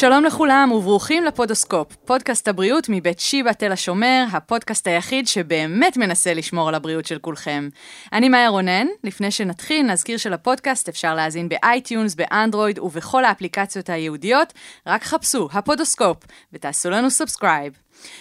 שלום לכולם וברוכים לפודוסקופ, פודקאסט הבריאות מבית שיבא תל השומר, הפודקאסט היחיד שבאמת מנסה לשמור על הבריאות של כולכם. אני מאיה רונן, לפני שנתחיל נזכיר שלפודקאסט אפשר להאזין באייטיונס, באנדרואיד ובכל האפליקציות הייעודיות, רק חפשו הפודוסקופ ותעשו לנו subscribe.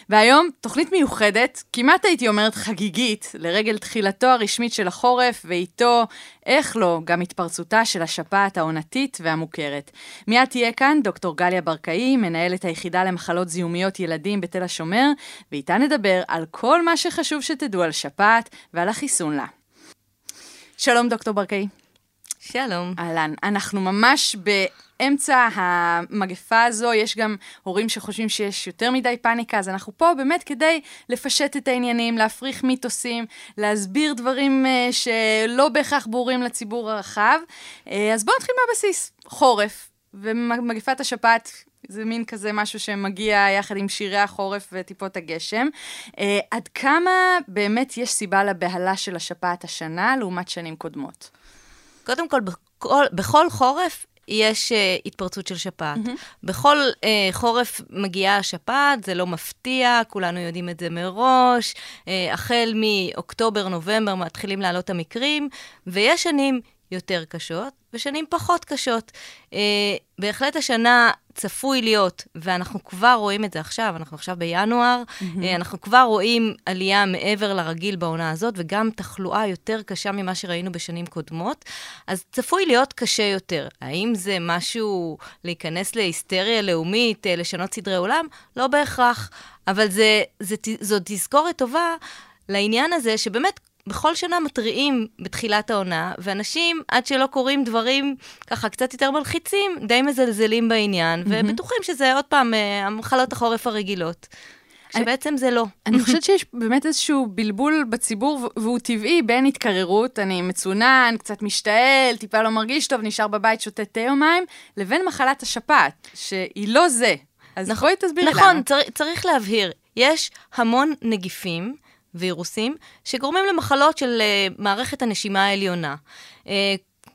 והיום תוכנית מיוחדת, כמעט הייתי אומרת חגיגית, לרגל תחילתו הרשמית של החורף, ואיתו, איך לא, גם התפרצותה של השפעת העונתית והמוכרת. מיד תהיה כאן דוקטור גליה ברקאי, מנהלת היחידה למחלות זיהומיות ילדים בתל השומר, ואיתה נדבר על כל מה שחשוב שתדעו על שפעת ועל החיסון לה. שלום דוקטור ברקאי. שלום. אהלן, אנחנו ממש באמצע המגפה הזו, יש גם הורים שחושבים שיש יותר מדי פאניקה, אז אנחנו פה באמת כדי לפשט את העניינים, להפריך מיתוסים, להסביר דברים uh, שלא בהכרח ברורים לציבור הרחב. Uh, אז בואו נתחיל מהבסיס, חורף, ומגפת השפעת זה מין כזה משהו שמגיע יחד עם שירי החורף וטיפות הגשם. Uh, עד כמה באמת יש סיבה לבהלה של השפעת השנה לעומת שנים קודמות? קודם כל, בכל, בכל חורף יש uh, התפרצות של שפעת. Mm-hmm. בכל uh, חורף מגיעה השפעת, זה לא מפתיע, כולנו יודעים את זה מראש. Uh, החל מאוקטובר-נובמבר מתחילים לעלות המקרים, ויש שנים יותר קשות ושנים פחות קשות. Uh, בהחלט השנה צפוי להיות, ואנחנו כבר רואים את זה עכשיו, אנחנו עכשיו בינואר, mm-hmm. uh, אנחנו כבר רואים עלייה מעבר לרגיל בעונה הזאת, וגם תחלואה יותר קשה ממה שראינו בשנים קודמות, אז צפוי להיות קשה יותר. האם זה משהו להיכנס להיסטריה לאומית, uh, לשנות סדרי עולם? לא בהכרח, אבל זה, זה, זו תזכורת טובה לעניין הזה, שבאמת בכל שנה מתריעים בתחילת העונה, ואנשים, עד שלא קורים דברים ככה קצת יותר מלחיצים, די מזלזלים בעניין, mm-hmm. ובטוחים שזה עוד פעם אה, המחלות החורף הרגילות. שבעצם זה לא. אני חושבת שיש באמת איזשהו בלבול בציבור, והוא טבעי בין התקררות, אני מצונן, קצת משתעל, טיפה לא מרגיש טוב, נשאר בבית, שותה תה או מים, לבין מחלת השפעת, שהיא לא זה. אז נכון, בואי תסבירי נכון, למה. נכון, צר, צריך להבהיר, יש המון נגיפים. וירוסים, שגורמים למחלות של uh, מערכת הנשימה העליונה. Uh,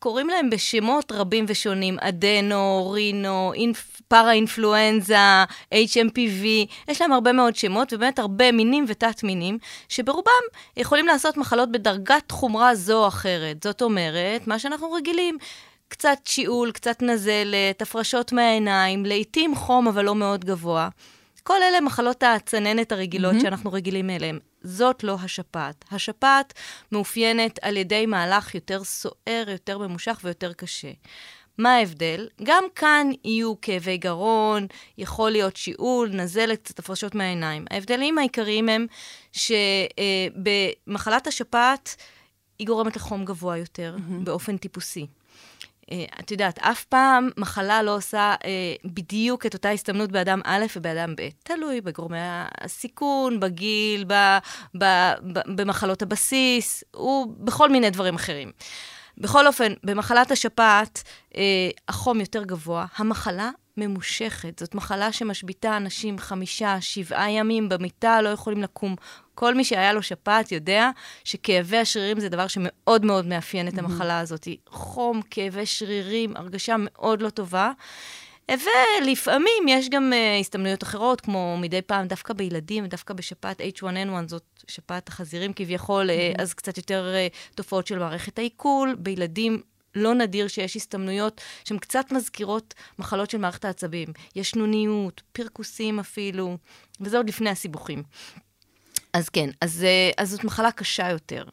קוראים להם בשמות רבים ושונים, אדנו, רינו, אינפ, פארה-אינפלואנזה, HMPV, יש להם הרבה מאוד שמות, ובאמת הרבה מינים ותת-מינים, שברובם יכולים לעשות מחלות בדרגת חומרה זו או אחרת. זאת אומרת, מה שאנחנו רגילים, קצת שיעול, קצת נזלת, הפרשות מהעיניים, לעתים חום אבל לא מאוד גבוה. כל אלה מחלות הצננת הרגילות mm-hmm. שאנחנו רגילים אליהן. זאת לא השפעת. השפעת מאופיינת על ידי מהלך יותר סוער, יותר ממושך ויותר קשה. מה ההבדל? גם כאן יהיו כאבי גרון, יכול להיות שיעול, נזלת, קצת הפרשות מהעיניים. ההבדלים העיקריים הם שבמחלת השפעת היא גורמת לחום גבוה יותר mm-hmm. באופן טיפוסי. אה, את יודעת, אף פעם מחלה לא עושה אה, בדיוק את אותה הסתמנות באדם א' ובאדם ב'. תלוי בגורמי הסיכון, בגיל, ב, ב, ב, במחלות הבסיס, ובכל מיני דברים אחרים. בכל אופן, במחלת השפעת אה, החום יותר גבוה, המחלה ממושכת. זאת מחלה שמשביתה אנשים חמישה, שבעה ימים במיטה, לא יכולים לקום. כל מי שהיה לו שפעת יודע שכאבי השרירים זה דבר שמאוד מאוד מאפיין את המחלה הזאת. חום, כאבי שרירים, הרגשה מאוד לא טובה. ולפעמים יש גם uh, הסתמנויות אחרות, כמו מדי פעם, דווקא בילדים, דווקא בשפעת H1N1, זאת שפעת החזירים כביכול, mm-hmm. אז קצת יותר uh, תופעות של מערכת העיכול. בילדים לא נדיר שיש הסתמנויות שהן קצת מזכירות מחלות של מערכת העצבים. ישנוניות, פרכוסים אפילו, וזה עוד לפני הסיבוכים. אז כן, אז, אה, אז זאת מחלה קשה יותר.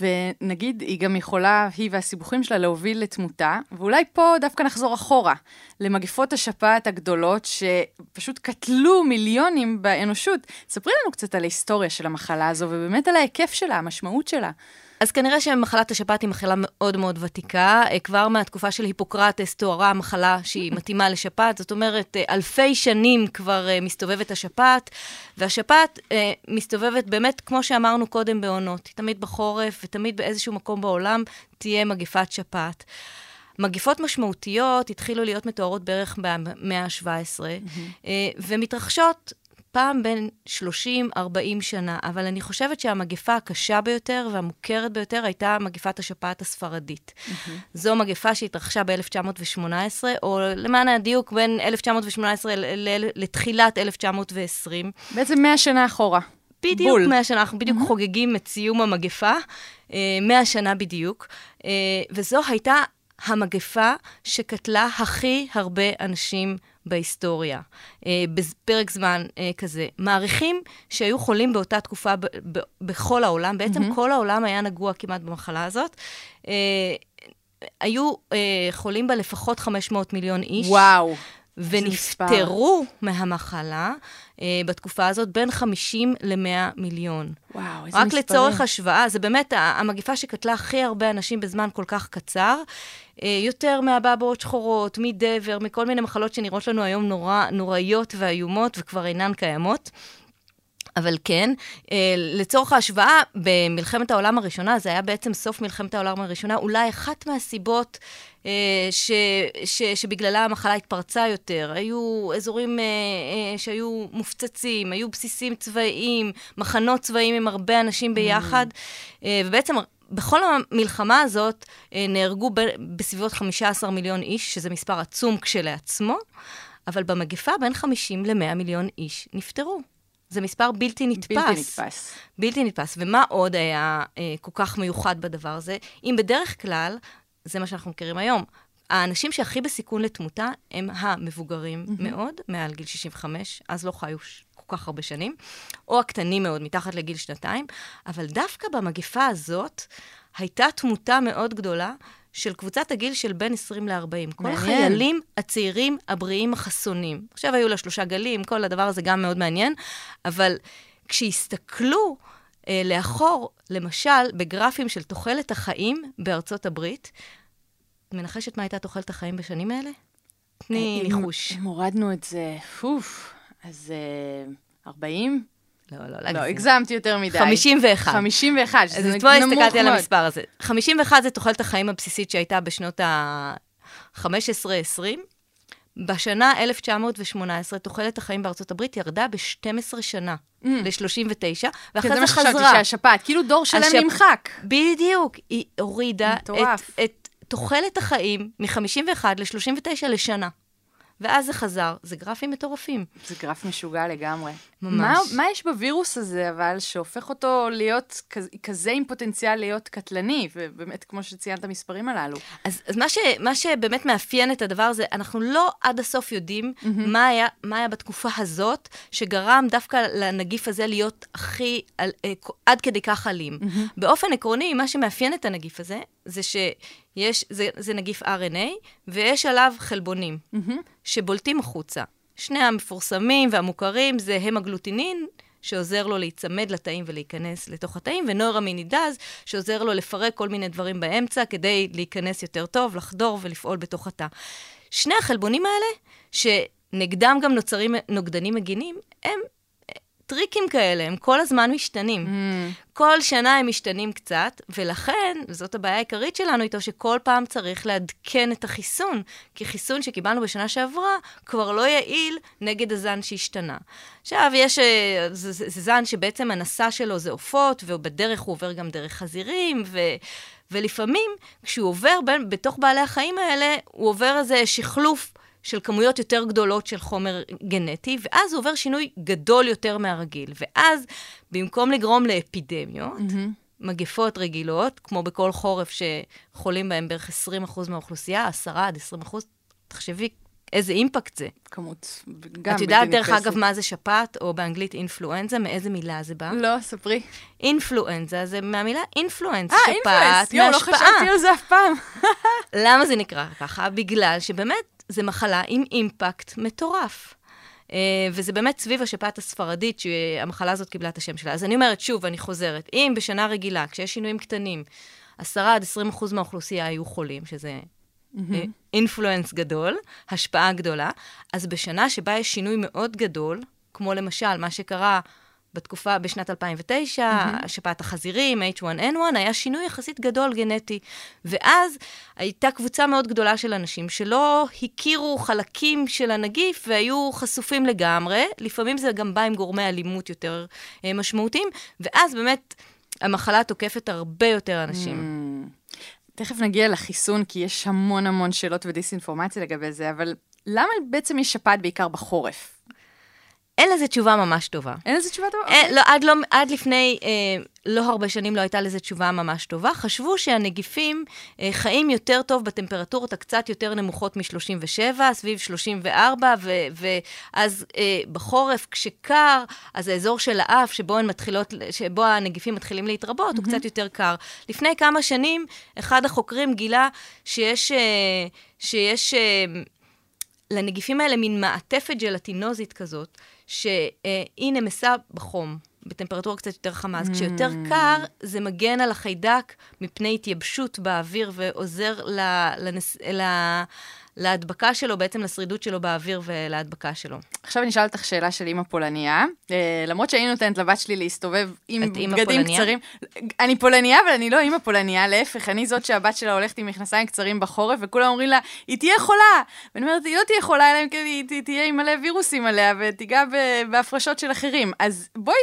ונגיד, היא גם יכולה, היא והסיבוכים שלה, להוביל לתמותה, ואולי פה דווקא נחזור אחורה, למגפות השפעת הגדולות, שפשוט קטלו מיליונים באנושות. ספרי לנו קצת על ההיסטוריה של המחלה הזו, ובאמת על ההיקף שלה, המשמעות שלה. אז כנראה שמחלת השפעת היא מחלה מאוד מאוד ותיקה. אה, כבר מהתקופה של היפוקרטס תוארה מחלה שהיא מתאימה לשפעת, זאת אומרת, אה, אלפי שנים כבר אה, מסתובבת השפעת, והשפעת מסתובבת באמת, כמו שאמרנו קודם, בעונות. היא תמיד בחורף ותמיד באיזשהו מקום בעולם תהיה מגפת שפעת. מגיפות משמעותיות התחילו להיות מתוארות בערך במאה ה-17, mm-hmm. ומתרחשות פעם בין 30-40 שנה, אבל אני חושבת שהמגפה הקשה ביותר והמוכרת ביותר הייתה מגפת השפעת הספרדית. Mm-hmm. זו מגפה שהתרחשה ב-1918, או למען הדיוק, בין 1918 לתחילת 1920. בעצם 100 שנה אחורה. בדיוק בול. 100 שנה, אנחנו בדיוק mm-hmm. חוגגים את סיום המגפה, 100 אה, שנה בדיוק, אה, וזו הייתה המגפה שקטלה הכי הרבה אנשים בהיסטוריה, אה, בפרק זמן אה, כזה. מעריכים שהיו חולים באותה תקופה ב- ב- בכל העולם, בעצם mm-hmm. כל העולם היה נגוע כמעט במחלה הזאת. אה, היו חולים בה לפחות 500 מיליון איש. וואו. ונפטרו מהמחלה אה, בתקופה הזאת בין 50 ל-100 מיליון. וואו, איזה מספרים. רק לצורך השוואה, זה באמת המגפה שקטלה הכי הרבה אנשים בזמן כל כך קצר. אה, יותר מאבעבועות שחורות, מדבר, מכל מיני מחלות שנראות לנו היום נורא, נוראיות ואיומות וכבר אינן קיימות. אבל כן, אה, לצורך ההשוואה, במלחמת העולם הראשונה, זה היה בעצם סוף מלחמת העולם הראשונה, אולי אחת מהסיבות אה, ש, ש, שבגללה המחלה התפרצה יותר. היו אזורים שהיו מופצצים, היו בסיסים צבאיים, מחנות צבאיים עם הרבה אנשים ביחד, mm. ובעצם בכל המלחמה הזאת נהרגו בסביבות 15 מיליון איש, שזה מספר עצום כשלעצמו, אבל במגפה בין 50 ל-100 מיליון איש נפטרו. זה מספר בלתי נתפס. בלתי נתפס. בלתי נתפס. ומה עוד היה אה, כל כך מיוחד בדבר הזה? אם בדרך כלל, זה מה שאנחנו מכירים היום, האנשים שהכי בסיכון לתמותה הם המבוגרים mm-hmm. מאוד, מעל גיל 65, אז לא חיו כל כך הרבה שנים, או הקטנים מאוד, מתחת לגיל שנתיים, אבל דווקא במגפה הזאת הייתה תמותה מאוד גדולה של קבוצת הגיל של בין 20 ל-40. כל החיילים הצעירים, הבריאים, החסונים. עכשיו היו לה שלושה גלים, כל הדבר הזה גם מאוד מעניין, אבל כשהסתכלו אה, לאחור, למשל, בגרפים של תוחלת החיים בארצות הברית, מנחשת מה הייתה תוחלת החיים בשנים האלה? תני אה, ניחוש. אם הורדנו את זה, פוף, אז uh, 40? לא, לא, לא, לא הגזמתי יותר מדי. 51. 51, שזה נמוך מאוד. אז אתמול הסתכלתי על המספר הזה. 51 זה תוחלת החיים הבסיסית שהייתה בשנות ה-15-20. בשנה 1918, תוחלת החיים בארצות הברית ירדה ב-12 שנה, mm. ל-39, ואחרי זה חזרה. זה מה שחשבתי שהשפעת, כאילו דור שלם השפ... נמחק. בדיוק, היא הורידה את, את תוחלת החיים מ-51 ל-39 לשנה. ואז זה חזר. זה גרפים מטורפים. זה גרף משוגע לגמרי. ממש. מה, מה יש בווירוס הזה, אבל, שהופך אותו להיות כזה, כזה עם פוטנציאל להיות קטלני, ובאמת, כמו שציינת, המספרים הללו? אז, אז מה, ש, מה שבאמת מאפיין את הדבר הזה, אנחנו לא עד הסוף יודעים mm-hmm. מה, היה, מה היה בתקופה הזאת, שגרם דווקא לנגיף הזה להיות הכי, על, אה, עד כדי כך אלים. Mm-hmm. באופן עקרוני, מה שמאפיין את הנגיף הזה, זה שיש, זה, זה נגיף RNA, ויש עליו חלבונים, mm-hmm. שבולטים החוצה. שני המפורסמים והמוכרים זה הם הגלוטינין, שעוזר לו להיצמד לתאים ולהיכנס לתוך התאים, ונוירמינידז, שעוזר לו לפרק כל מיני דברים באמצע כדי להיכנס יותר טוב, לחדור ולפעול בתוך התא. שני החלבונים האלה, שנגדם גם נוצרים נוגדנים מגינים, הם טריקים כאלה, הם כל הזמן משתנים. Mm. כל שנה הם משתנים קצת, ולכן, וזאת הבעיה העיקרית שלנו איתו, שכל פעם צריך לעדכן את החיסון, כי חיסון שקיבלנו בשנה שעברה כבר לא יעיל נגד הזן שהשתנה. עכשיו, יש, אה, זה, זה, זה זן שבעצם הנשא שלו זה עופות, ובדרך הוא עובר גם דרך חזירים, ו... ולפעמים, כשהוא עובר בין, בתוך בעלי החיים האלה, הוא עובר איזה שחלוף של כמויות יותר גדולות של חומר גנטי, ואז הוא עובר שינוי גדול יותר מהרגיל. ואז, במקום לגרום לאפידמיות, mm-hmm. מגפות רגילות, כמו בכל חורף שחולים בהם בערך 20% מהאוכלוסייה, 10 עד 20%, תחשבי איזה אימפקט זה. כמות, גם בלתי נתפסת. את יודעת, דרך אגב, מה זה שפעת, או באנגלית אינפלואנזה? מאיזה מילה זה בא? לא, ספרי. אינפלואנזה זה מהמילה אינפלואנס, אה, אינפלואנס, יואו, לא חשבתי על זה אף פעם. למה זה נקרא ככה? בגלל שבאמת זה מחלה עם אימפקט מטורף. Uh, וזה באמת סביב השפעת הספרדית שהמחלה הזאת קיבלה את השם שלה. אז אני אומרת, שוב, אני חוזרת, אם בשנה רגילה, כשיש שינויים קטנים, 10 עד 20 אחוז מהאוכלוסייה היו חולים, שזה אינפלואנס mm-hmm. uh, גדול, השפעה גדולה, אז בשנה שבה יש שינוי מאוד גדול, כמו למשל מה שקרה בתקופה, בשנת 2009, mm-hmm. שפעת החזירים, H1N1, היה שינוי יחסית גדול גנטי. ואז הייתה קבוצה מאוד גדולה של אנשים שלא הכירו חלקים של הנגיף והיו חשופים לגמרי. לפעמים זה גם בא עם גורמי אלימות יותר אה, משמעותיים, ואז באמת המחלה תוקפת הרבה יותר אנשים. Mm. תכף נגיע לחיסון, כי יש המון המון שאלות ודיסאינפורמציה לגבי זה, אבל למה בעצם יש שפעת בעיקר בחורף? אין לזה תשובה ממש טובה. אין לזה תשובה טובה? אה, לא, עד, לא, עד לפני אה, לא הרבה שנים לא הייתה לזה תשובה ממש טובה. חשבו שהנגיפים אה, חיים יותר טוב בטמפרטורות הקצת יותר נמוכות מ-37, סביב 34, ו, ואז אה, בחורף, כשקר, אז האזור של האף, שבו, מתחילות, שבו הנגיפים מתחילים להתרבות, mm-hmm. הוא קצת יותר קר. לפני כמה שנים, אחד החוקרים גילה שיש... אה, שיש אה, לנגיפים האלה מין מעטפת ג'לטינוזית כזאת, שהיא נמסה בחום, בטמפרטורה קצת יותר חמה. אז כשיותר mm. קר, זה מגן על החיידק מפני התייבשות באוויר ועוזר לנס... להדבקה שלו, בעצם לשרידות שלו באוויר ולהדבקה שלו. עכשיו אני אשאל אותך שאלה של אימא פולניה. אה, למרות שהייתי נותנת לבת שלי להסתובב עם בגדים קצרים. אני פולניה, אבל אני לא אימא פולניה, להפך, אני זאת שהבת שלה הולכת עם מכנסיים קצרים בחורף, וכולם אומרים לה, היא תהיה חולה. ואני אומרת, היא לא תהיה חולה, אלא אם כן היא תהיה עם מלא וירוסים עליה, ותיגע בהפרשות של אחרים. אז בואי...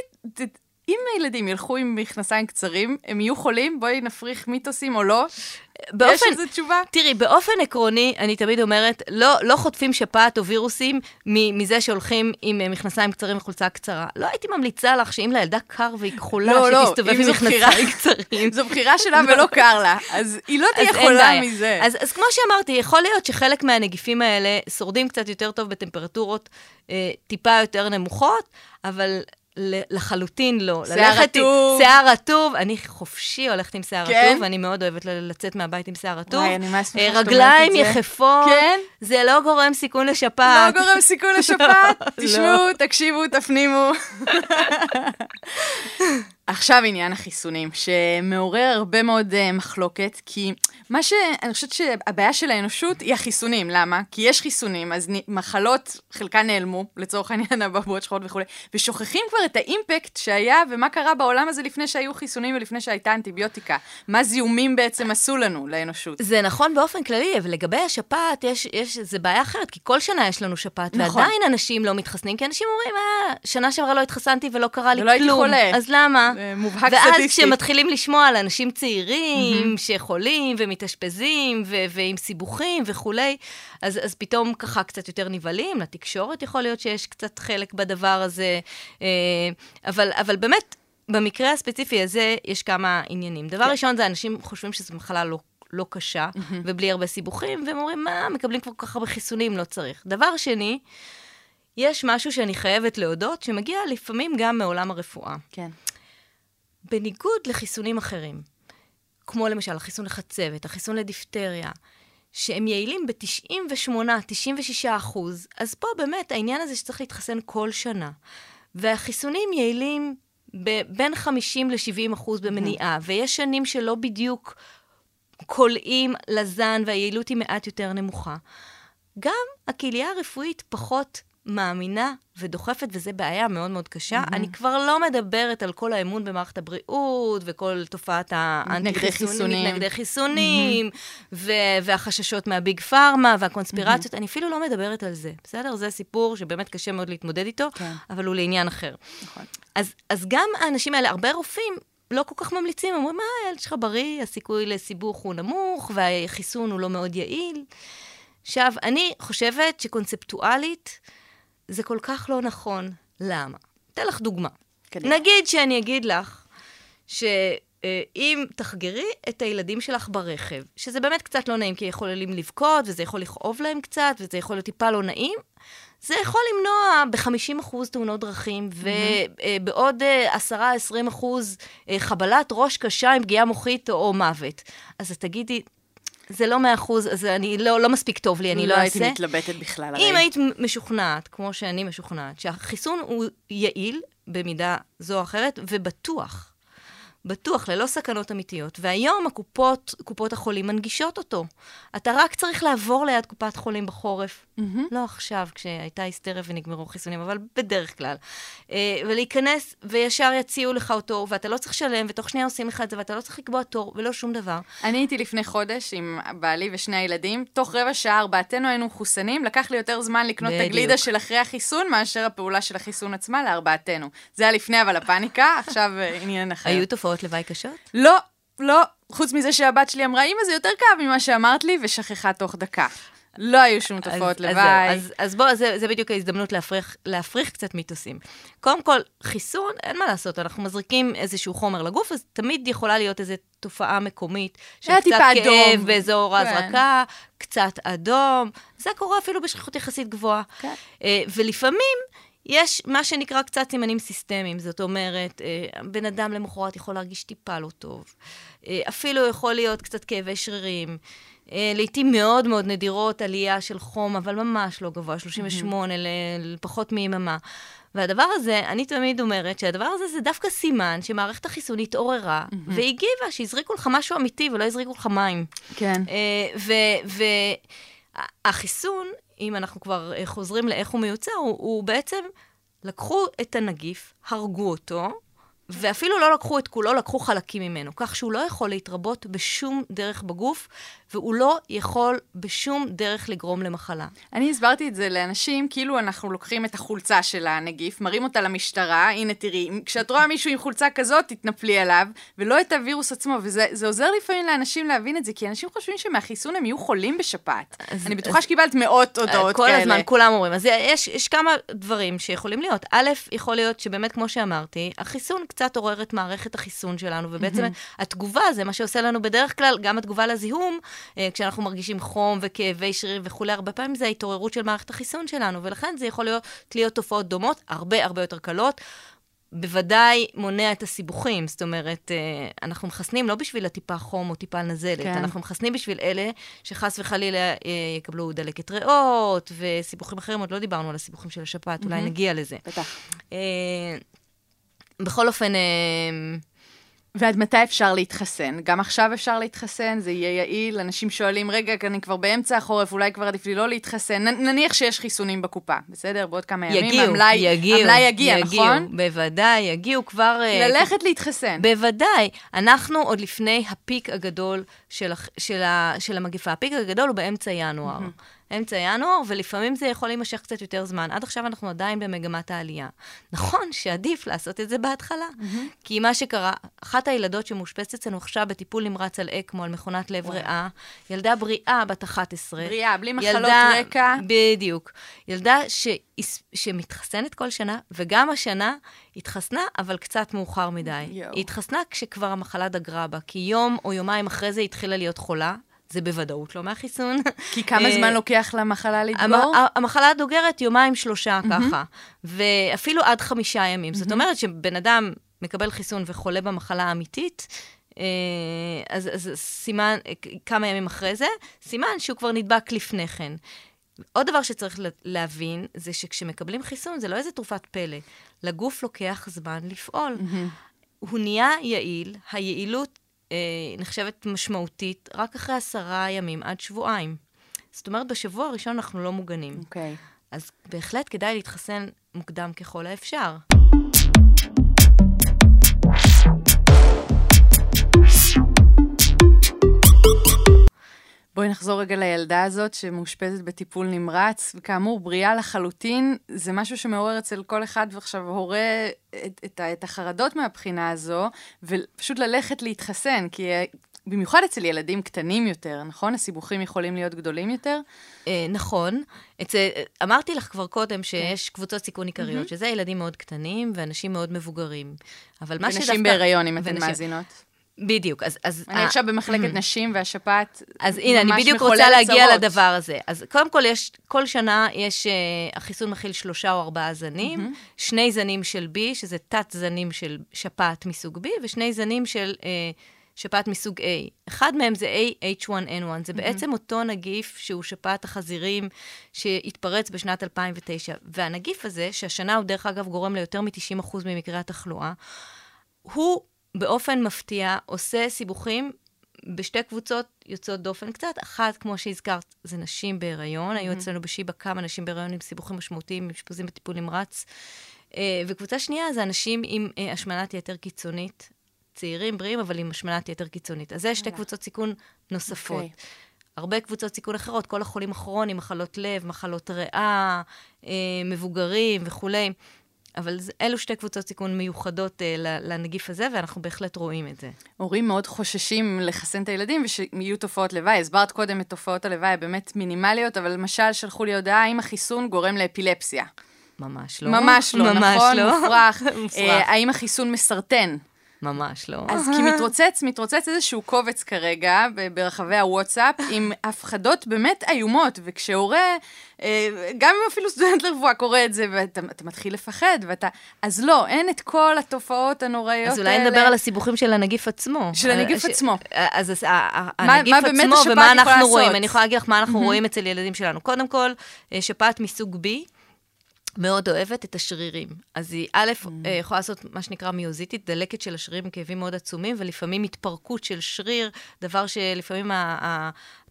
אם הילדים ילכו עם מכנסיים קצרים, הם יהיו חולים? בואי נפריך מיתוסים או לא. באופן, יש איזו תשובה? תראי, באופן עקרוני, אני תמיד אומרת, לא, לא חוטפים שפעת או וירוסים מזה שהולכים עם אה, מכנסיים קצרים וחולצה קצרה. לא הייתי ממליצה לך שאם לילדה קר והיא כחולה, לא, לא שתסתובב עם מכנסיים קצרים. זו בחירה שלה ולא קר לה, אז היא לא תהיה חולה מזה. אז, אז כמו שאמרתי, יכול להיות שחלק מהנגיפים האלה שורדים קצת יותר טוב בטמפרטורות אה, טיפה יותר נמוכות, אבל לחלוטין לא. שיער רטוב. שיער רטוב. אני חופשי הולכת עם שיער כן? רטוב, ואני מאוד אוהבת לצאת מהבית עם שיער רטוב. וואי, אני ממש שמחה שאת אומרת את זה. רגליים יחפות. כן? זה לא גורם סיכון לשפעת. לא גורם סיכון לשפעת? לא. תשמעו, תקשיבו, תפנימו. עכשיו עניין החיסונים, שמעורר הרבה מאוד uh, מחלוקת, כי מה שאני חושבת שהבעיה של האנושות היא החיסונים. למה? כי יש חיסונים, אז מחלות, חלקן נעלמו, לצורך העניין הבבות שחורות וכולי, ושוכחים כבר את האימפקט שהיה ומה קרה בעולם הזה לפני שהיו חיסונים ולפני שהייתה אנטיביוטיקה. מה זיהומים בעצם עשו לנו, לאנושות. זה נכון באופן כללי, אבל לגבי השפעת, יש, יש, זה בעיה אחרת, כי כל שנה יש לנו שפעת, נכון. ועדיין אנשים לא מתחסנים, כי אנשים אומרים, אה, שנה שעברה לא התחסנתי ולא קרה לי כלום. חולה. אז למה? מובהק ואז סטטיסטי. כשמתחילים לשמוע על אנשים צעירים mm-hmm. שחולים ומתאשפזים ו- ועם סיבוכים וכולי, אז, אז פתאום ככה קצת יותר נבהלים, לתקשורת יכול להיות שיש קצת חלק בדבר הזה, אה, אבל, אבל באמת, במקרה הספציפי הזה יש כמה עניינים. דבר כן. ראשון זה אנשים חושבים שזו מחלה לא לא קשה, mm-hmm. ובלי הרבה סיבוכים, והם אומרים, מה, מקבלים כבר כל כך הרבה חיסונים, לא צריך. דבר שני, יש משהו שאני חייבת להודות, שמגיע לפעמים גם מעולם הרפואה. כן. בניגוד לחיסונים אחרים, כמו למשל החיסון לחצבת, החיסון לדיפטריה, שהם יעילים ב-98-96 אחוז, אז פה באמת העניין הזה שצריך להתחסן כל שנה. והחיסונים יעילים בין 50 ל-70 אחוז במניעה, mm-hmm. ויש שנים שלא בדיוק כולאים לזן והיעילות היא מעט יותר נמוכה. גם הקהילייה הרפואית פחות מאמינה ודוחפת, וזו בעיה מאוד מאוד קשה. Mm-hmm. אני כבר לא מדברת על כל האמון במערכת הבריאות, וכל תופעת האנטי-חיסונים, נגדי חיסונים, mm-hmm. ו- והחששות מהביג פארמה, והקונספירציות, mm-hmm. אני אפילו לא מדברת על זה, בסדר? זה סיפור שבאמת קשה מאוד להתמודד איתו, כן. אבל הוא לעניין אחר. נכון. אז, אז גם האנשים האלה, הרבה רופאים, לא כל כך ממליצים, אומרים, מה, הילד שלך בריא, הסיכוי לסיבוך הוא נמוך, והחיסון הוא לא מאוד יעיל. עכשיו, אני חושבת שקונספטואלית, זה כל כך לא נכון. למה? אתן לך דוגמה. קדימה. נגיד שאני אגיד לך שאם תחגרי את הילדים שלך ברכב, שזה באמת קצת לא נעים, כי יכולים לבכות, וזה יכול לכאוב להם קצת, וזה יכול להיות טיפה לא נעים, זה יכול למנוע ב-50% תאונות דרכים, mm-hmm. ובעוד 10-20% אה, חבלת ראש קשה עם פגיעה מוחית או מוות. אז תגידי, זה לא מאה אחוז, אז אני לא, לא מספיק טוב לי, אני לא, לא אעשה. לא הייתי מתלבטת בכלל. אם היית משוכנעת, כמו שאני משוכנעת, שהחיסון הוא יעיל במידה זו או אחרת, ובטוח, בטוח, ללא סכנות אמיתיות. והיום הקופות, קופות החולים מנגישות אותו. אתה רק צריך לעבור ליד קופת חולים בחורף. Mm-hmm. לא עכשיו, כשהייתה היסטריה ונגמרו חיסונים, אבל בדרך כלל. אה, ולהיכנס, וישר יציעו לך אותו, ואתה לא צריך לשלם, ותוך שנייה עושים לך את זה, ואתה לא צריך לקבוע תור, ולא שום דבר. אני הייתי לפני חודש עם בעלי ושני הילדים, תוך רבע שעה ארבעתנו היינו מחוסנים, לקח לי יותר זמן לקנות את הגלידה של אחרי החיסון, מאשר הפעולה של החיסון עצמה לארבעתנו. זה היה לפני, אבל הפאניקה, עכשיו אה, עניין אחר. היו תופעות לוואי קשות? לא, לא. חוץ מזה שהבת שלי אמרה, אמא, זה יותר כאב ממה שאמרת לי, ושכחה תוך דקה. לא היו שום תופעות לוואי. אז, אז, אז בוא, זה, זה בדיוק ההזדמנות להפריך, להפריך קצת מיתוסים. קודם כל, חיסון, אין מה לעשות, אנחנו מזריקים איזשהו חומר לגוף, אז תמיד יכולה להיות איזו תופעה מקומית, של קצת כאב אדום. באזור כן. ההזרקה, קצת אדום, זה קורה אפילו בשכיחות יחסית גבוהה. כן. אה, ולפעמים... יש מה שנקרא קצת סימנים סיסטמיים, זאת אומרת, אה, בן אדם למחרת יכול להרגיש טיפה לא טוב. אה, אפילו יכול להיות קצת כאבי שרירים. אה, לעתים מאוד מאוד נדירות עלייה של חום, אבל ממש לא גבוה, 38 לפחות מיממה. והדבר הזה, אני תמיד אומרת שהדבר הזה זה דווקא סימן שמערכת החיסון התעוררה mm-hmm. והגיבה, שהזריקו לך משהו אמיתי ולא הזריקו לך מים. כן. והחיסון, אם אנחנו כבר חוזרים לאיך הוא מיוצר, הוא, הוא בעצם, לקחו את הנגיף, הרגו אותו, ואפילו לא לקחו את כולו, לקחו חלקים ממנו, כך שהוא לא יכול להתרבות בשום דרך בגוף, והוא לא יכול בשום דרך לגרום למחלה. אני הסברתי את זה לאנשים, כאילו אנחנו לוקחים את החולצה של הנגיף, מראים אותה למשטרה, הנה תראי, כשאת רואה מישהו עם חולצה כזאת, תתנפלי עליו, ולא את הווירוס עצמו, וזה עוזר לפעמים לאנשים להבין את זה, כי אנשים חושבים שמהחיסון הם יהיו חולים בשפעת. אז, אני בטוחה אז, שקיבלת מאות הודעות כל כאלה. כל הזמן, כולם אומרים. אז יש, יש כמה דברים שיכולים להיות. א', יכול להיות שבאמת, כמו שאמרתי, החיסון קצת עורר את מערכת החיסון שלנו, ובעצם התגובה, זה מה שעושה לנו בדרך כלל, גם התגובה לזיהום, אה, כשאנחנו מרגישים חום וכאבי שריר וכולי, הרבה פעמים זה ההתעוררות של מערכת החיסון שלנו, ולכן זה יכול להיות, להיות תופעות דומות, הרבה הרבה יותר קלות. בוודאי מונע את הסיבוכים, זאת אומרת, אה, אנחנו מחסנים לא בשביל הטיפה חום או טיפה נזלת, כן. אנחנו מחסנים בשביל אלה שחס וחלילה אה, יקבלו דלקת ריאות וסיבוכים אחרים, עוד לא דיברנו על הסיבוכים של השפעת, mm-hmm. אולי נגיע לזה. בטח. בכל אופן, ועד מתי אפשר להתחסן? גם עכשיו אפשר להתחסן, זה יהיה יעיל, אנשים שואלים, רגע, אני כבר באמצע החורף, אולי כבר עדיף לי לא להתחסן. נ, נניח שיש חיסונים בקופה, בסדר? בעוד כמה ימים יגיעו, המלאי, יגיעו, המלאי יגיע, יגיעו, נכון? בוודאי, יגיעו כבר... אה, ללכת uh, להתחסן. בוודאי. אנחנו עוד לפני הפיק הגדול של, של, של המגפה. הפיק הגדול הוא באמצע ינואר. Mm-hmm. אמצע ינואר, ולפעמים זה יכול להימשך קצת יותר זמן. עד עכשיו אנחנו עדיין במגמת העלייה. נכון שעדיף לעשות את זה בהתחלה, mm-hmm. כי מה שקרה, אחת הילדות שמאושפצת אצלנו עכשיו בטיפול נמרץ על אקמו, על מכונת לב ריאה, ילדה בריאה בת 11. בריאה, בלי מחלות ילדה, רקע. בדיוק. ילדה ש... שמתחסנת כל שנה, וגם השנה התחסנה, אבל קצת מאוחר מדי. יו. היא התחסנה כשכבר המחלה דגרה בה, כי יום או יומיים אחרי זה התחילה להיות חולה, זה בוודאות לא מהחיסון. כי כמה אה, זמן לוקח למחלה לדגור? המחלה דוגרת יומיים שלושה ככה, ואפילו עד חמישה ימים. זאת אומרת שבן אדם מקבל חיסון וחולה במחלה האמיתית, אה, אז, אז סימן, כמה ימים אחרי זה, סימן שהוא כבר נדבק לפני כן. עוד דבר שצריך להבין, זה שכשמקבלים חיסון, זה לא איזה תרופת פלא. לגוף לוקח זמן לפעול. Mm-hmm. הוא נהיה יעיל, היעילות נחשבת משמעותית רק אחרי עשרה ימים עד שבועיים. זאת אומרת, בשבוע הראשון אנחנו לא מוגנים. אוקיי. Okay. אז בהחלט כדאי להתחסן מוקדם ככל האפשר. בואי נחזור רגע לילדה הזאת שמאושפזת בטיפול נמרץ, וכאמור, בריאה לחלוטין, זה משהו שמעורר אצל כל אחד, ועכשיו הורה את, את, את החרדות מהבחינה הזו, ופשוט ללכת להתחסן, כי במיוחד אצל ילדים קטנים יותר, נכון? הסיבוכים יכולים להיות גדולים יותר? אה, נכון. אצל, אמרתי לך כבר קודם שיש כן. קבוצות סיכון עיקריות. שזה ילדים מאוד קטנים ואנשים מאוד מבוגרים. אבל מה שדווקא... ונשים בהיריון, אם אתן מאזינות. בדיוק, אז... אז אני עכשיו במחלקת mm. נשים והשפעת אז הנה, אני בדיוק רוצה להגיע צרות. לדבר הזה. אז קודם כל, יש, כל שנה יש, uh, החיסון מכיל שלושה או ארבעה זנים, mm-hmm. שני זנים של B, שזה תת-זנים של שפעת מסוג B, ושני זנים של uh, שפעת מסוג A. אחד מהם זה A-H1N1, זה mm-hmm. בעצם אותו נגיף שהוא שפעת החזירים שהתפרץ בשנת 2009. והנגיף הזה, שהשנה הוא דרך אגב גורם ליותר מ-90% ממקרי התחלואה, הוא באופן מפתיע עושה סיבוכים בשתי קבוצות יוצאות דופן קצת. אחת, כמו שהזכרת, זה נשים בהיריון. Mm-hmm. היו אצלנו בשיבא כמה נשים בהיריון עם סיבוכים משמעותיים, עם אשפוזים בטיפול נמרץ. אה, וקבוצה שנייה זה אנשים עם אה, השמנת יתר קיצונית. צעירים, בריאים, אבל עם השמנת יתר קיצונית. אז זה שתי קבוצות סיכון נוספות. Okay. אוקיי. הרבה קבוצות סיכון אחרות, כל החולים הכרוניים, מחלות לב, מחלות ריאה, אה, מבוגרים וכולי. אבל אלו שתי קבוצות סיכון מיוחדות אה, לנגיף הזה, ואנחנו בהחלט רואים את זה. הורים מאוד חוששים לחסן את הילדים ושיהיו תופעות לוואי. הסברת קודם את תופעות הלוואי הבאמת מינימליות, אבל למשל שלחו לי הודעה האם החיסון גורם לאפילפסיה. ממש לא. ממש לא, ממש נכון? לא. מופרך. מופרך. אה, האם החיסון מסרטן? ממש לא. אז כי מתרוצץ, מתרוצץ איזשהו קובץ כרגע ברחבי הוואטסאפ עם הפחדות באמת איומות, וכשהורה, אה, גם אם אפילו סטודנט לרפואה קורא את זה, ואתה מתחיל לפחד, ואתה... אז לא, אין את כל התופעות הנוראיות האלה. אז אולי נדבר על הסיבוכים של הנגיף עצמו. של הנגיף עצמו. אז הנגיף עצמו, ומה אנחנו רואים. אני יכולה להגיד לך מה אנחנו רואים אצל ילדים שלנו. קודם כל, אה, שפעת מסוג B. מאוד אוהבת את השרירים. אז היא, א', mm. אה, יכולה לעשות מה שנקרא מיוזיטית, דלקת של השרירים, כאבים מאוד עצומים, ולפעמים התפרקות של שריר, דבר שלפעמים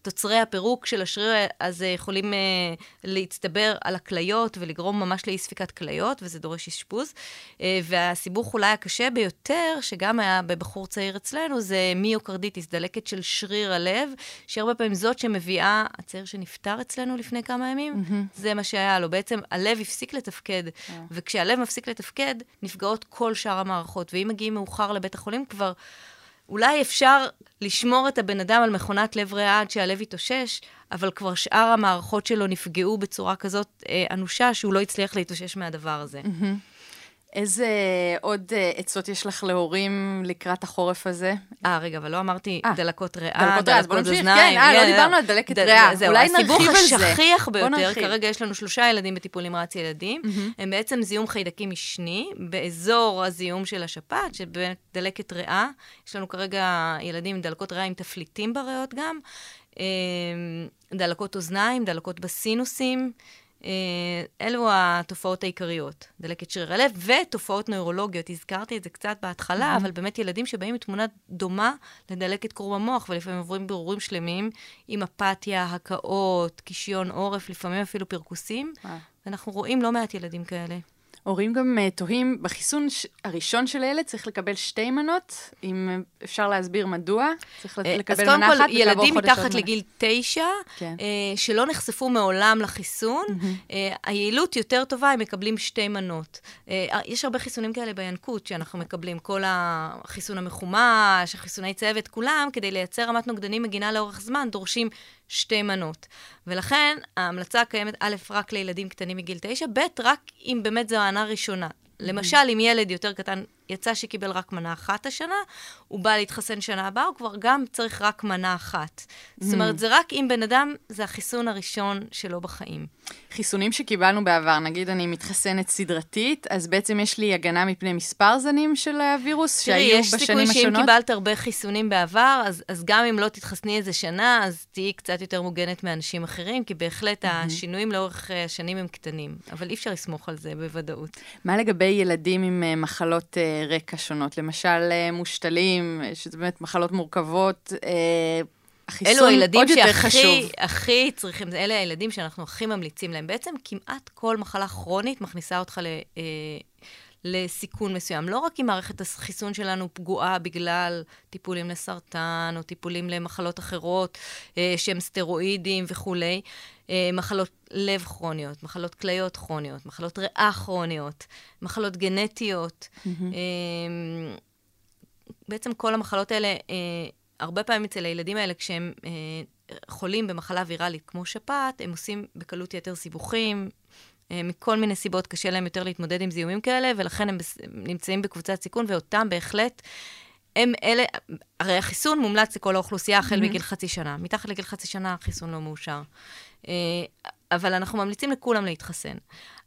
תוצרי הפירוק של השריר אז יכולים uh, להצטבר על הכליות ולגרום ממש לאי ספיקת כליות, וזה דורש אשפוז. Uh, והסיבוך אולי הקשה ביותר, שגם היה בבחור צעיר אצלנו, זה מיוקרדיטיס, דלקת של שריר הלב, שהרבה פעמים זאת שמביאה, הצעיר שנפטר אצלנו לפני כמה ימים, mm-hmm. זה מה שהיה לו. בעצם הלב הפסיק לתפקד, yeah. וכשהלב מפסיק לתפקד, נפגעות כל שאר המערכות. ואם מגיעים מאוחר לבית החולים, כבר... אולי אפשר לשמור את הבן אדם על מכונת לב ריאה עד שהלב יתאושש, אבל כבר שאר המערכות שלו נפגעו בצורה כזאת אה, אנושה, שהוא לא הצליח להתאושש מהדבר הזה. Mm-hmm. איזה עוד אה, עצות יש לך להורים לקראת החורף הזה? אה, רגע, אבל לא אמרתי 아, אה, דלקות ריאה, דלקות אוזניים. כן, אה, לא דיברנו על דלקת ריאה. אולי נרחיב על זה. הסיבוך השכיח ביותר, כרגע יש לנו שלושה ילדים בטיפול נמרץ ילדים, הם בעצם זיהום חיידקים משני, באזור הזיהום של השפעת, שבאמת דלקת ריאה. יש לנו כרגע ילדים עם דלקות ריאה עם תפליטים בריאות גם. דלקות אוזניים, דלקות בסינוסים. אה, אלו התופעות העיקריות, דלקת שריר הלב ותופעות נוירולוגיות. הזכרתי את זה קצת בהתחלה, mm-hmm. אבל באמת ילדים שבאים עם תמונה דומה לדלקת קרום המוח, ולפעמים עוברים בירורים שלמים עם אפתיה, הקאות, קישיון עורף, לפעמים אפילו פרכוסים, ואנחנו רואים לא מעט ילדים כאלה. הורים גם uh, תוהים, בחיסון. הראשון של הילד צריך לקבל שתי מנות, אם אפשר להסביר מדוע, צריך uh, לקבל מנה אחת וכעבור חודש אז קודם כל, ילדים מתחת לגיל תשע, כן. שלא נחשפו מעולם לחיסון, היעילות יותר טובה, הם מקבלים שתי מנות. יש הרבה חיסונים כאלה בינקות שאנחנו מקבלים, כל החיסון המחומש, החיסוני צוות, כולם, כדי לייצר רמת נוגדנים מגינה לאורך זמן, דורשים שתי מנות. ולכן ההמלצה קיימת, א', רק לילדים קטנים מגיל תשע, ב', רק אם באמת זו הענה ראשונה. למשל, אם ילד יותר קטן יצא שקיבל רק מנה אחת השנה, הוא בא להתחסן שנה הבאה, הוא כבר גם צריך רק מנה אחת. Mm. זאת אומרת, זה רק אם בן אדם, זה החיסון הראשון שלו בחיים. חיסונים שקיבלנו בעבר, נגיד אני מתחסנת סדרתית, אז בעצם יש לי הגנה מפני מספר זנים של הווירוס שהיו בשנים השונות? תראי, יש סיכוי שאם קיבלת הרבה חיסונים בעבר, אז, אז גם אם לא תתחסני איזה שנה, אז תהיי קצת יותר מוגנת מאנשים אחרים, כי בהחלט mm-hmm. השינויים לאורך אה, השנים הם קטנים. אבל אי אפשר לסמוך על זה בוודאות. מה לגבי ילדים עם אה, מחלות אה, רקע שונות? למשל, מושתלים, שזה באמת מחלות מורכבות. אלו הילדים שהכי הכי צריכים, אלה הילדים שאנחנו הכי ממליצים להם. בעצם כמעט כל מחלה כרונית מכניסה אותך ל, אה, לסיכון מסוים. לא רק אם מערכת החיסון שלנו פגועה בגלל טיפולים לסרטן, או טיפולים למחלות אחרות, אה, שהם סטרואידים וכולי, אה, מחלות לב כרוניות, מחלות כליות כרוניות, מחלות ריאה כרוניות, מחלות גנטיות. Mm-hmm. אה, בעצם כל המחלות האלה... אה, הרבה פעמים אצל הילדים האלה, כשהם אה, חולים במחלה ויראלית כמו שפעת, הם עושים בקלות יתר סיבוכים. אה, מכל מיני סיבות קשה להם יותר להתמודד עם זיהומים כאלה, ולכן הם. נמצאים בקבוצת סיכון, ואותם בהחלט, הם אלה, הרי החיסון מומלץ לכל האוכלוסייה החל mm-hmm. מגיל חצי שנה. מתחת לגיל חצי שנה החיסון לא מאושר. אה, אבל אנחנו ממליצים לכולם להתחסן.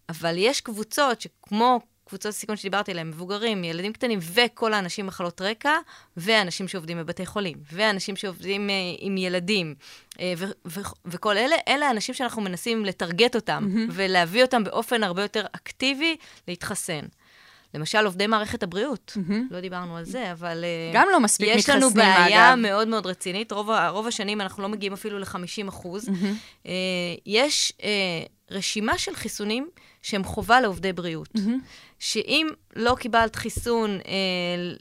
אבל יש קבוצות שכמו קבוצות סיכון שדיברתי עליהן, מבוגרים, ילדים קטנים, וכל האנשים עם מחלות רקע, ואנשים שעובדים בבתי חולים, ואנשים שעובדים אה, עם ילדים, אה, ו- ו- וכל אלה, אלה האנשים שאנחנו מנסים לטרגט אותם, mm-hmm. ולהביא אותם באופן הרבה יותר אקטיבי להתחסן. למשל, עובדי מערכת הבריאות, לא דיברנו על זה, אבל... אה, גם לא מספיק יש לנו מתחסנים, בעיה אגב. מאוד מאוד רצינית. רוב, רוב השנים אנחנו לא מגיעים אפילו ל-50 אחוז. אה, יש אה, רשימה של חיסונים שהם חובה לעובדי בריאות. שאם לא קיבלת חיסון אה,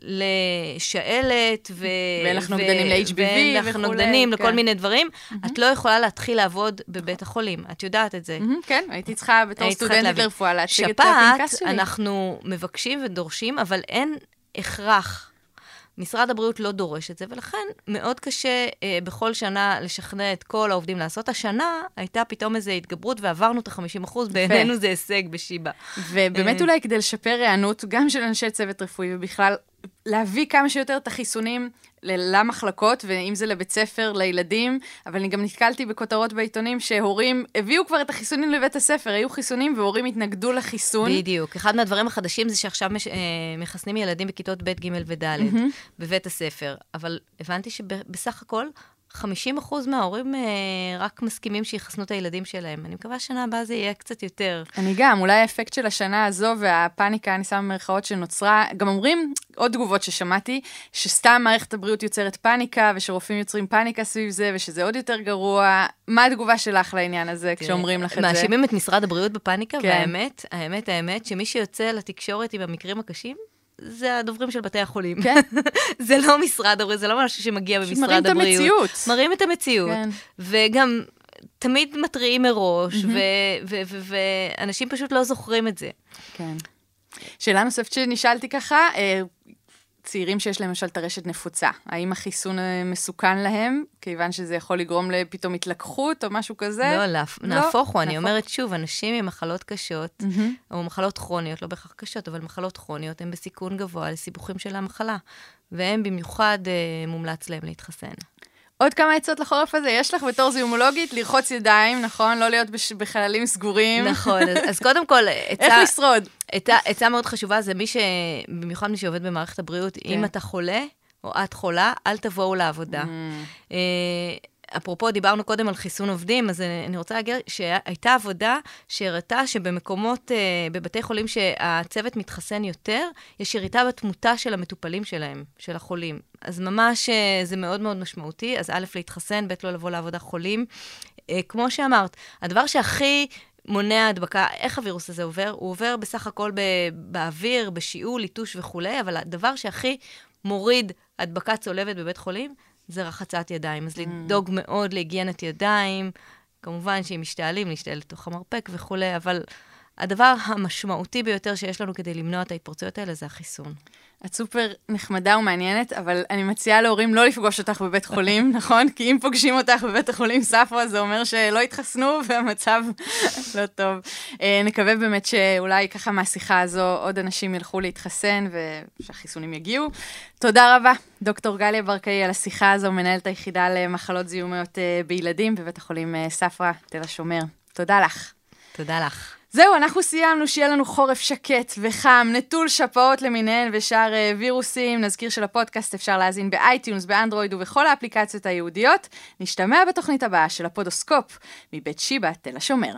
לשעלת ו... ואין לך נוגדנים ל-HBV ואין לך וכולי, נוגדנים כן. לכל מיני דברים, את לא יכולה להתחיל לעבוד בבית החולים. את יודעת את זה. מהמם, כן, הייתי צריכה בתור סטודנטית להבין. לרפואה להציג את שפעת, הפנקס שלי. אנחנו מבקשים ודורשים, אבל אין הכרח. משרד הבריאות לא דורש את זה, ולכן מאוד קשה אה, בכל שנה לשכנע את כל העובדים לעשות. השנה הייתה פתאום איזו התגברות ועברנו את ה-50 אחוז, בעינינו זה הישג בשיבא. ובאמת אה. אולי כדי לשפר היענות, גם של אנשי צוות רפואי ובכלל, להביא כמה שיותר את החיסונים למחלקות, ואם זה לבית ספר, לילדים, אבל אני גם נתקלתי בכותרות בעיתונים שהורים הביאו כבר את החיסונים לבית הספר, היו חיסונים והורים התנגדו לחיסון. בדיוק. אחד מהדברים החדשים זה שעכשיו מש, אה, מחסנים ילדים בכיתות ב', ג' וד' בבית הספר. אבל הבנתי שבסך הכל 50% מההורים אה, רק מסכימים שיחסנו את הילדים שלהם. אני מקווה שנה הבאה זה יהיה קצת יותר. אני גם, אולי האפקט של השנה הזו והפאניקה, אני שמה במרכאות שנוצרה, גם אומרים, עוד תגובות ששמעתי, שסתם מערכת הבריאות יוצרת פאניקה, ושרופאים יוצרים פאניקה סביב זה, ושזה עוד יותר גרוע. מה התגובה שלך לעניין הזה, כשאומרים לך את זה? מאשימים את משרד הבריאות בפאניקה, כן. והאמת, האמת, האמת, שמי שיוצא לתקשורת עם המקרים הקשים, זה הדוברים של בתי החולים. כן. זה לא משרד הבריאות, זה לא משהו שמגיע במשרד מראים את הבריאות. המציאות. מראים את המציאות. כן. וגם תמיד מתריעים מראש, ואנשים פשוט לא זוכרים את זה. כן. שאלה נוספת שנשאלתי ככה, אה, צעירים שיש להם למשל טרשת נפוצה, האם החיסון אה, מסוכן להם, כיוון שזה יכול לגרום לפתאום התלקחות או משהו כזה? לא, להפ- לא, נהפוך הוא, אני. אומרת שוב, אנשים עם מחלות קשות, או מחלות כרוניות, לא בהכרח קשות, אבל מחלות כרוניות, הם בסיכון גבוה לסיבוכים של המחלה, והם במיוחד אה, מומלץ להם להתחסן. עוד כמה עצות לחורף הזה, יש לך בתור זיהומולוגית לרחוץ ידיים, נכון? לא להיות בש... בחללים סגורים. נכון, אז, אז קודם כל, איך עצה, לשרוד? עצה, עצה מאוד חשובה זה מי ש... במיוחד מי שעובד במערכת הבריאות, כן. אם אתה חולה או את חולה, אל תבואו לעבודה. Mm. אפרופו, דיברנו קודם על חיסון עובדים, אז אני אני רוצה להגיד שהייתה עבודה שהראתה שבמקומות, אה, בבתי חולים שהצוות מתחסן יותר, יש ירידה בתמותה של המטופלים שלהם, של החולים. אז ממש אה, זה מאוד מאוד משמעותי, אז א', להתחסן, ב', לא לבוא לעבודה חולים. אה, כמו שאמרת, הדבר שהכי מונע הדבקה, איך הווירוס הזה עובר? הוא עובר בסך הכל ב- באוויר, בשיעול, ליטוש וכולי, אבל הדבר שהכי מוריד הדבקה צולבת בבית חולים, זה רחצת ידיים. אז לדאוג מאוד להיגיינת ידיים, כמובן שאם משתעלים, להשתעל לתוך המרפק וכולי, אבל הדבר המשמעותי ביותר שיש לנו כדי למנוע את ההתפרצויות האלה זה החיסון. את סופר נחמדה ומעניינת, אבל אני מציעה להורים לא לפגוש אותך בבית חולים, נכון? כי אם פוגשים אותך בבית החולים ספרא, זה אומר שלא התחסנו והמצב לא טוב. אה, נקווה באמת שאולי ככה מהשיחה הזו עוד אנשים ילכו להתחסן ושהחיסונים יגיעו. תודה רבה, דוקטור גליה ברקאי, על השיחה הזו, מנהלת היחידה למחלות זיהומיות אה, בילדים בבית החולים אה, ספרא, תל השומר. תודה לך. תודה לך. זהו, אנחנו סיימנו, שיהיה לנו חורף שקט וחם, נטול שפעות למיניהן ושאר אה, וירוסים. נזכיר שלפודקאסט אפשר להאזין באייטיונס, באנדרואיד ובכל האפליקציות הייעודיות. נשתמע בתוכנית הבאה של הפודוסקופ מבית שיבא, תל השומר.